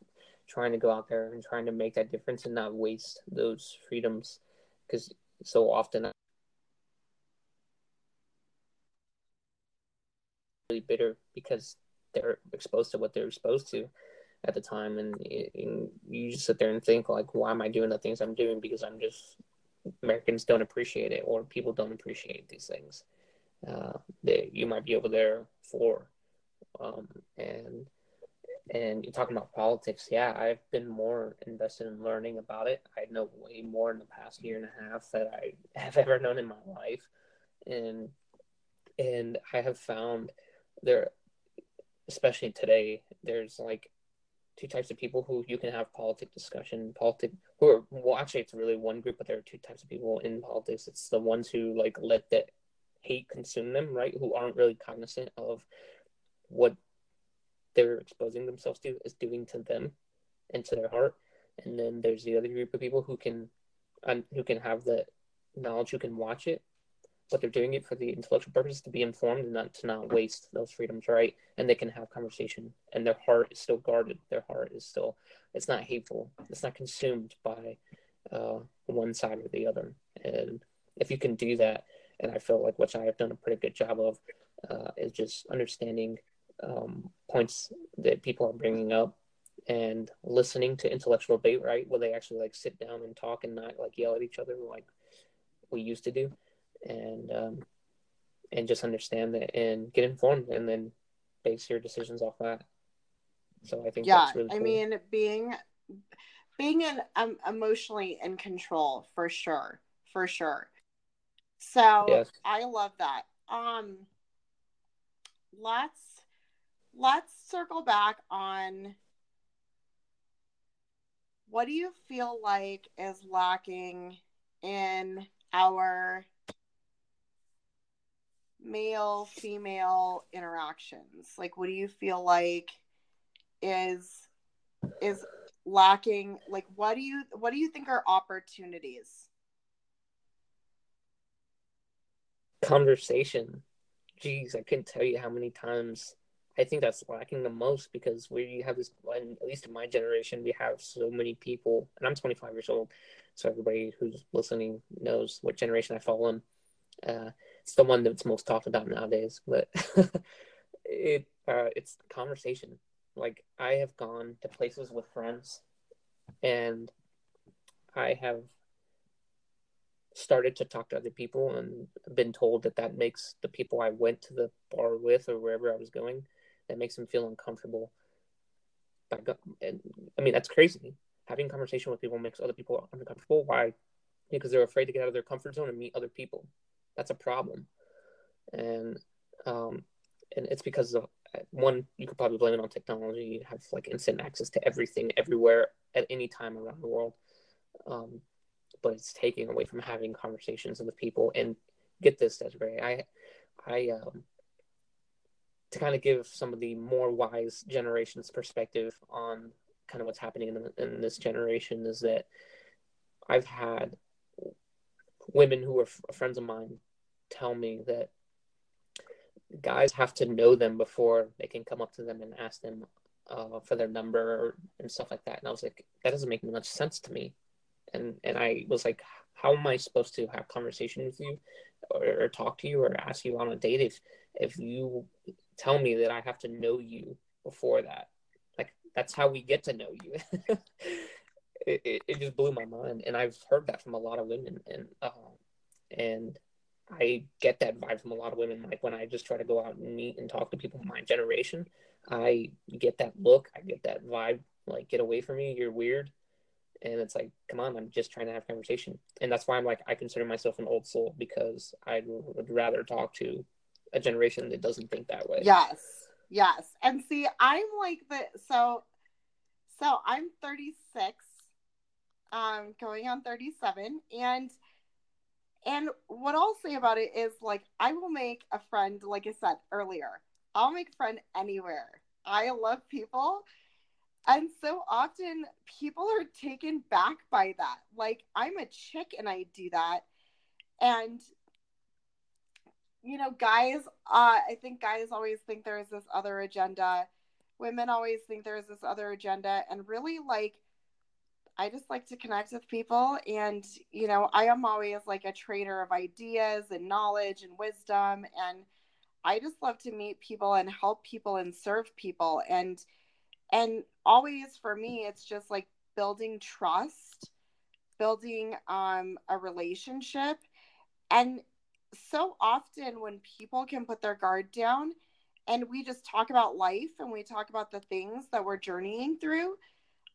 trying to go out there and trying to make that difference and not waste those freedoms because so often really bitter because they're exposed to what they're exposed to at the time, and, and you just sit there and think like, why am I doing the things I'm doing? Because I'm just Americans don't appreciate it, or people don't appreciate these things uh, that you might be over there for. Um, and and you're talking about politics, yeah, I've been more invested in learning about it. I know way more in the past year and a half that I have ever known in my life, and and I have found there, especially today, there's like two types of people who you can have politic discussion, politic who are well actually it's really one group, but there are two types of people in politics. It's the ones who like let that hate consume them, right? Who aren't really cognizant of what they're exposing themselves to is doing to them and to their heart. And then there's the other group of people who can um, who can have the knowledge, who can watch it but they're doing it for the intellectual purpose to be informed and not to not waste those freedoms, right? And they can have conversation, and their heart is still guarded. Their heart is still it's not hateful. It's not consumed by uh, one side or the other. And if you can do that, and I feel like which I have done a pretty good job of, uh, is just understanding um, points that people are bringing up and listening to intellectual debate, right? Where they actually like sit down and talk and not like yell at each other like we used to do and um, and just understand that and get informed and then base your decisions off that. So I think yeah, really cool. I mean being being in, um, emotionally in control for sure, for sure. So yes. I love that. Um, let's let's circle back on what do you feel like is lacking in our male female interactions? Like what do you feel like is is lacking like what do you what do you think are opportunities? Conversation. Jeez i couldn't tell you how many times i think that's lacking the most because we have this at least in my generation we have so many people and i'm 25 years old so everybody who's listening knows what generation i fall in. Uh, it's the one that's most talked about nowadays. But it uh, it's conversation. Like I have gone to places with friends, and I have started to talk to other people and been told that that makes the people I went to the bar with or wherever I was going that makes them feel uncomfortable. And I mean that's crazy. Having conversation with people makes other people uncomfortable. Why? Because they're afraid to get out of their comfort zone and meet other people that's a problem. And um and it's because of one you could probably blame it on technology. You have like instant access to everything everywhere at any time around the world. Um but it's taking away from having conversations with people. And get this desiree i i um to kind of give some of the more wise generations perspective on kind of what's happening in, in this generation is that i've had women who are f- friends of mine tell me that guys have to know them before they can come up to them and ask them uh, for their number and stuff like that. And I was like, that doesn't make much sense to me. And and I was like, how am I supposed to have conversation with you, or, or talk to you, or ask you on a date if if you tell me that I have to know you before that? Like that's how we get to know you. it, it, it, just blew my mind, and I've heard that from a lot of women, and uh, and I get that vibe from a lot of women. Like when I just try to go out and meet and talk to people in my generation, I get that look, I get that vibe. Like, get away from me, you're weird. And it's like, come on, I'm just trying to have conversation. And that's why I'm like, I consider myself an old soul because I would rather talk to a generation that doesn't think that way. Yes, yes. And see, I'm like the so, so I'm 36, um, going on 37, and and what I'll say about it is like I will make a friend, like I said earlier. I'll make friend anywhere. I love people. And so often people are taken back by that. Like I'm a chick and I do that. And you know, guys, uh, I think guys always think there's this other agenda. Women always think there's this other agenda. And really, like, I just like to connect with people. And, you know, I am always like a trader of ideas and knowledge and wisdom. And I just love to meet people and help people and serve people. And, And always for me, it's just like building trust, building um, a relationship. And so often when people can put their guard down and we just talk about life and we talk about the things that we're journeying through,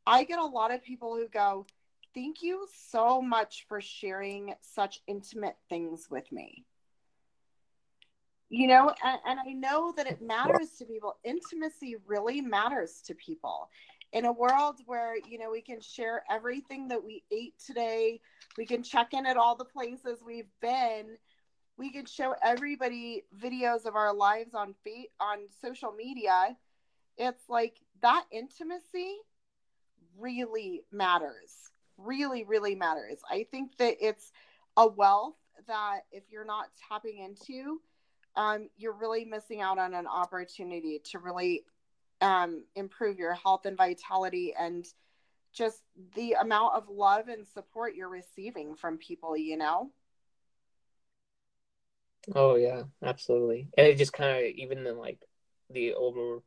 I get a lot of people who go, Thank you so much for sharing such intimate things with me. You know, and, and I know that it matters to people. Intimacy really matters to people. In a world where, you know, we can share everything that we ate today, we can check in at all the places we've been, we can show everybody videos of our lives on on social media. It's like that intimacy really matters. Really, really matters. I think that it's a wealth that if you're not tapping into, um, you're really missing out on an opportunity to really um, improve your health and vitality and just the amount of love and support you're receiving from people, you know? Oh, yeah, absolutely. And it just kind of, even in like the over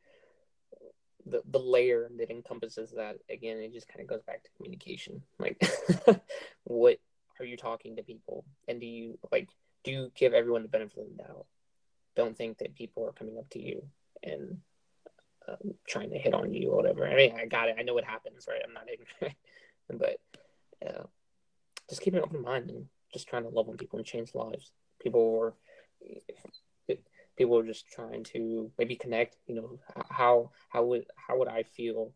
the, the layer that encompasses that again it just kind of goes back to communication. Like what are you talking to people? And do you like do you give everyone the benefit of the doubt? Don't think that people are coming up to you and um, trying to hit on you or whatever. I mean i got it. I know what happens right? I'm not ignorant. But uh, just keep an open mind and just trying to love on people and change lives. People are people are just trying to maybe connect you know how how would how would i feel?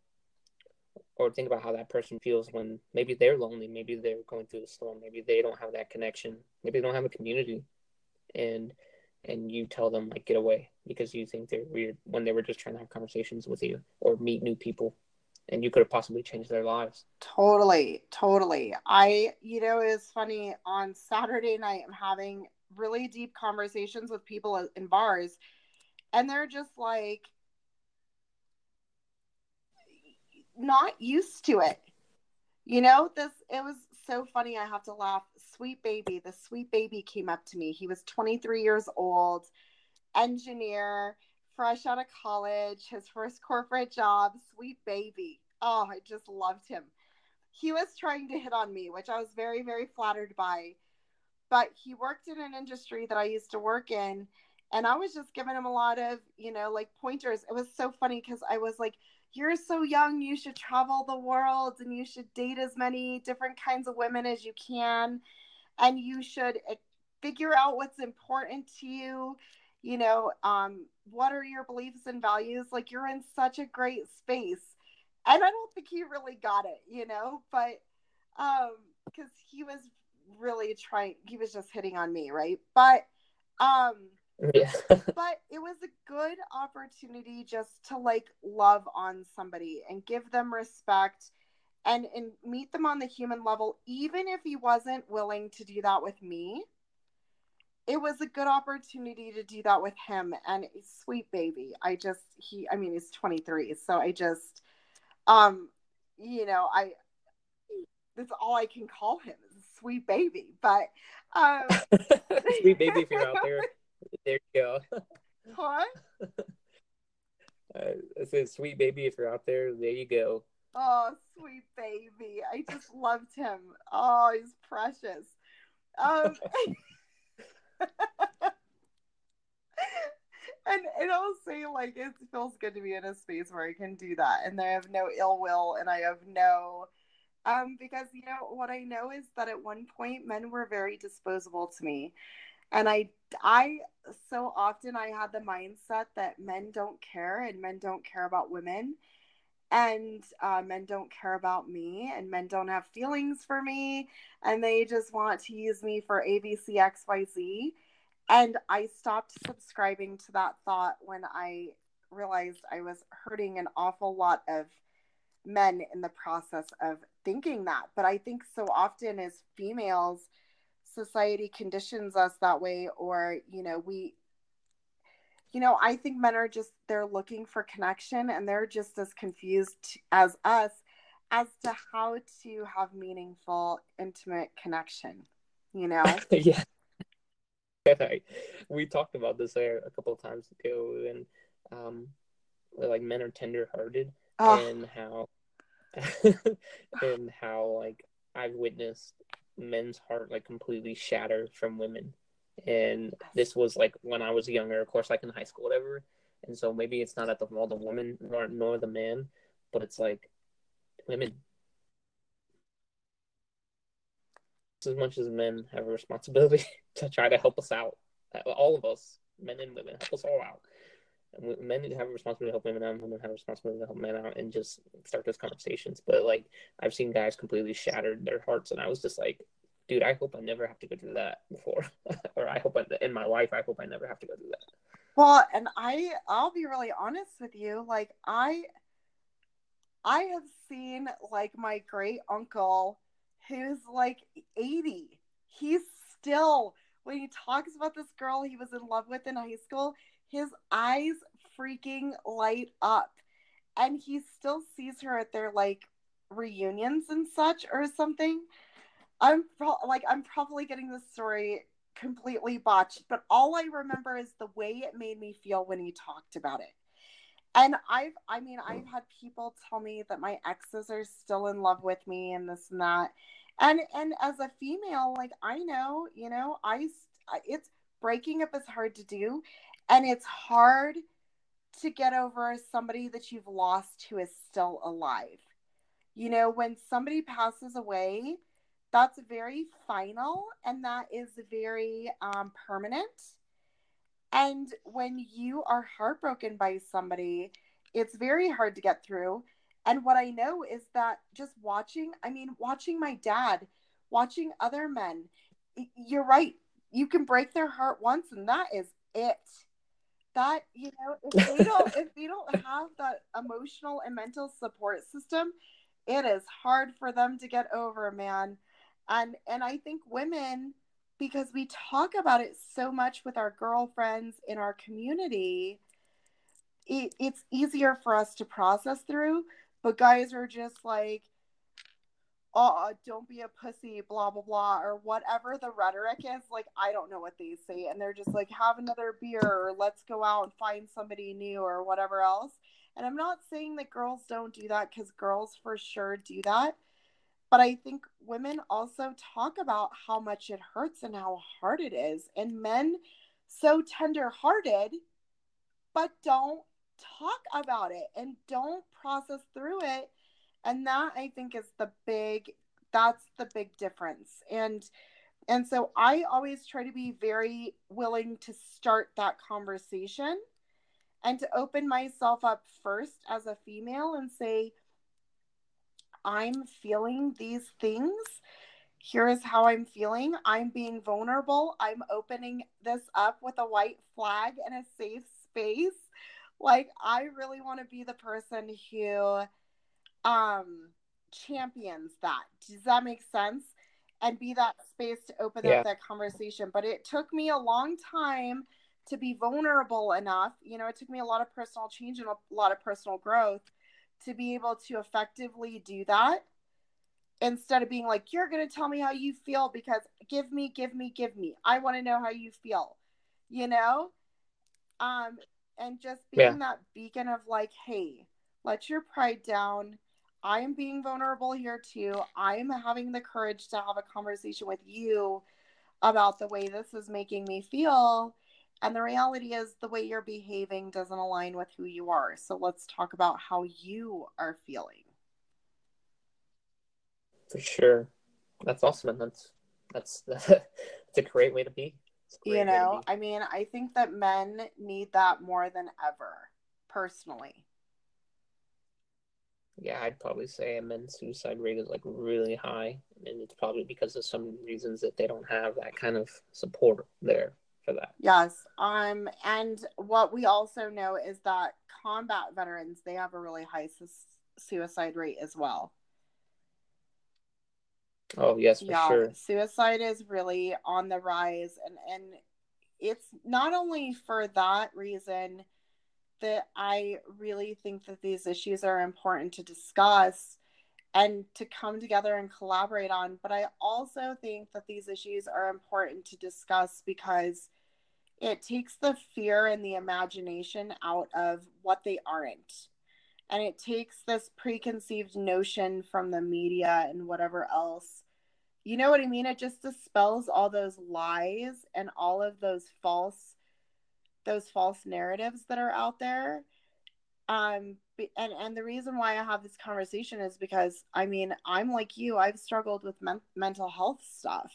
Or think about how that person feels when maybe they're lonely maybe they're going through the storm maybe they don't have that connection maybe they don't have a community. And and you tell them like get away because you think they're weird when they were just trying to have conversations with you or meet new people. And you could have possibly changed their lives. Totally totally. I you know it's funny on saturday night i'm having really deep conversations with people in bars. And they're just like not used to it. You know this it was so funny. I have to laugh. Sweet baby the sweet baby came up to me. He was 23 years old engineer fresh out of college his first corporate job sweet baby. Oh i just loved him. He was trying to hit on me which i was very very flattered by but he worked in an industry that I used to work in. And I was just giving him a lot of, you know, like pointers. It was so funny because I was like, You're so young, you should travel the world and you should date as many different kinds of women as you can. And you should eh, figure out what's important to you. You know, um, what are your beliefs and values? Like, you're in such a great space. And I don't think he really got it, you know, but um, because he was really trying he was just hitting on me right? But um yeah. but it was a good opportunity just to like love on somebody and give them respect and and meet them on the human level even if he wasn't willing to do that with me. It was a good opportunity to do that with him and sweet baby. I just he i mean he's 23 so i just um you know i that's all i can call him sweet baby. But um, sweet baby, if you're out there, there you go. What? Uh, I said, sweet baby, if you're out there, there you go. Oh, sweet baby. I just loved him. Oh, he's precious. Um, and and I'll say like it feels good to be in a space where I can do that, and I have no ill will, and I have no um, because you know what I know is that at one point men were very disposable to me, and I I so often I had the mindset that men don't care and men don't care about women, and uh, men don't care about me and men don't have feelings for me, and they just want to use me for ABC XYZ, and I stopped subscribing to that thought when I realized I was hurting an awful lot of men in the process of thinking that. But I think so often as females, society conditions us that way, or, you know, we, you know, I think men are just, they're looking for connection and they're just as confused as us as to how to have meaningful, intimate connection, you know? yeah. we talked about this a couple of times ago, and um, like men are tender hearted oh. and how and how like I've witnessed men's heart like completely shatter from women. And this was like when I was younger, of course, like in high school, whatever. And so maybe it's not at the all the woman nor nor the man, but it's like women. As much as men have a responsibility to try to help us out, all of us, men and women, help us all out men have a responsibility to help women out, and women have a responsibility to help men out, and just start those conversations. But like, I've seen guys completely shattered their hearts, and I was just like, dude, I hope I never have to go through that before, or I hope I, in my life, I hope I never have to go through that. Well, and I, I'll be really honest with you, like I, I have seen like my great uncle, who's like eighty. He's still when he talks about this girl he was in love with in high school, his eyes freaking light up. And he still sees her at their like reunions and such or something. I'm pro- like I'm probably getting this story completely botched, but all I remember is the way it made me feel when he talked about it. And I've I mean I've had people tell me that my exes are still in love with me and this and that. And and as a female like I know, you know, I it's breaking up is hard to do and it's hard to get over somebody that you've lost who is still alive. You know, when somebody passes away, that's very final and that is very um, permanent. And when you are heartbroken by somebody, it's very hard to get through. And what I know is that just watching, I mean, watching my dad, watching other men, you're right. You can break their heart once, and that is it that you know if they don't if they don't have that emotional and mental support system it is hard for them to get over man. And and i think women because we talk about it so much with our girlfriends in our community it, it's easier for us to process through but guys are just like oh, don't be a pussy, blah, blah, blah, or whatever the rhetoric is. Like, I don't know what they say. And they're just like, have another beer, or let's go out and find somebody new, or whatever else. And I'm not saying that girls don't do that because girls for sure do that. But I think women also talk about how much it hurts and how hard it is. And men, so tender hearted, but don't talk about it and don't process through it and that i think is the big that's the big difference. And and so i always try to be very willing to start that conversation and to open myself up first as a female and say i'm feeling these things. Here is how i'm feeling. I'm being vulnerable. I'm opening this up with a white flag and a safe space. Like i really want to be the person who um champions that. Does that make sense? And be that space to open yeah. up that conversation. But it took me a long time to be vulnerable enough. You know, it took me a lot of personal change and a lot of personal growth to be able to effectively do that instead of being like, you're going to tell me how you feel because give me, give me, give me. I want to know how you feel, you know? Um, and just being yeah. that beacon of like, hey, let your pride down I am being vulnerable here too. I'm having the courage to have a conversation with you about the way this is making me feel. And the reality is, the way you're behaving doesn't align with who you are. So let's talk about how you are feeling. For sure, that's awesome, and that's that's that's a great way to be. You know. I mean, I think that men need that more than ever, personally yeah, I'd probably say a men's suicide rate is like really high, and it's probably because of some reasons that they don't have that kind of support there for that. Yes, um, and what we also know is that combat veterans they have a really high su- suicide rate as well. Oh yes, for yeah, sure. Suicide is really on the rise, and and it's not only for that reason that I really think that these issues are important to discuss and to come together and collaborate on. But I also think that these issues are important to discuss because it takes the fear and the imagination out of what they aren't. and it takes this preconceived notion from the media and whatever else you know what i mean it just dispels all those lies and all of those false those false narratives that are out there. Um and and the reason why i have this conversation is because i mean i'm like you i've struggled with men- mental health stuff.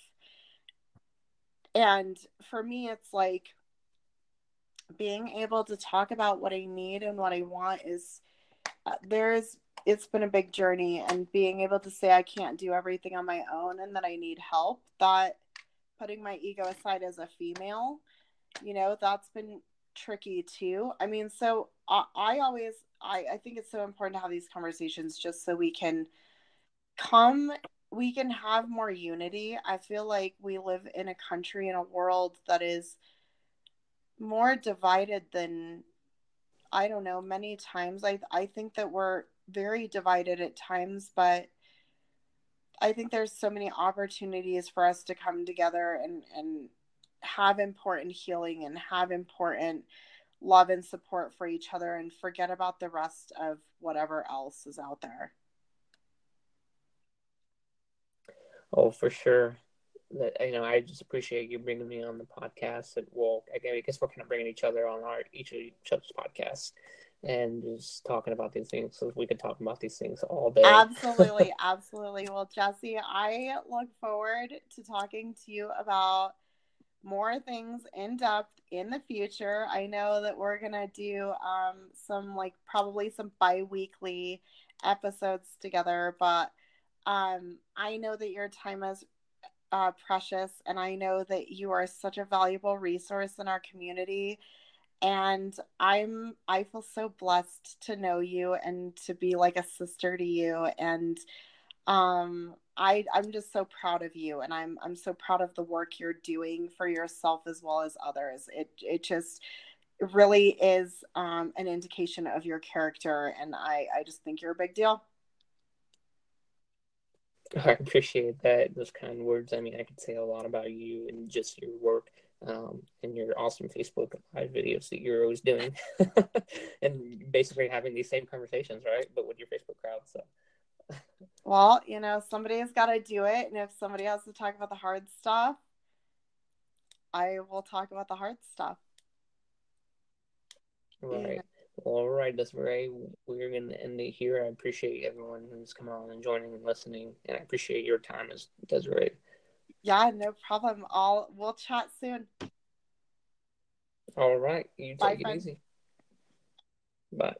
And for me it's like being able to talk about what i need and what i want is uh, there's it's been a big journey and being able to say i can't do everything on my own and that i need help that putting my ego aside as a female you know that's been tricky too i mean so i, I always I, I think it's so important to have these conversations just so we can come we can have more unity i feel like we live in a country in a world that is more divided than I don't know, many times. I I think that we're very divided at times, but I think there's so many opportunities for us to come together and and have important healing and have important love and support for each other and forget about the rest of whatever else is out there. Oh, for sure that you know I just appreciate you bringing me on the podcast. And well, I guess we're kind of bringing each other on our each of each other's podcasts and just talking about these things so we can talk about these things all day. Absolutely, absolutely. Well, Jesse, I look forward to talking to you about more things in depth in the future. I know that we're gonna do um, some like probably some bi-weekly episodes together, but um, I know that your time is uh, precious, and I know that you are such a valuable resource in our community. And I'm I feel so blessed to know you and to be like a sister to you. And um, I I'm just so proud of you, and I'm I'm so proud of the work you're doing for yourself as well as others. It it just really is um, an indication of your character, and I I just think you're a big deal. I appreciate that those kind words. I mean, I could say a lot about you and just your work um, and your awesome Facebook live videos that you're always doing, and basically having these same conversations, right? But with your Facebook crowd. So, well, you know, somebody has got to do it, and if somebody has to talk about the hard stuff, I will talk about the hard stuff. Right. Well, all right, Desiree, we're going to end it here. I appreciate everyone who's come on and joining and listening, and I appreciate your time as Desiree. Yeah, no problem. I'll we'll chat soon. All right, you take Bye, it friend. easy. Bye.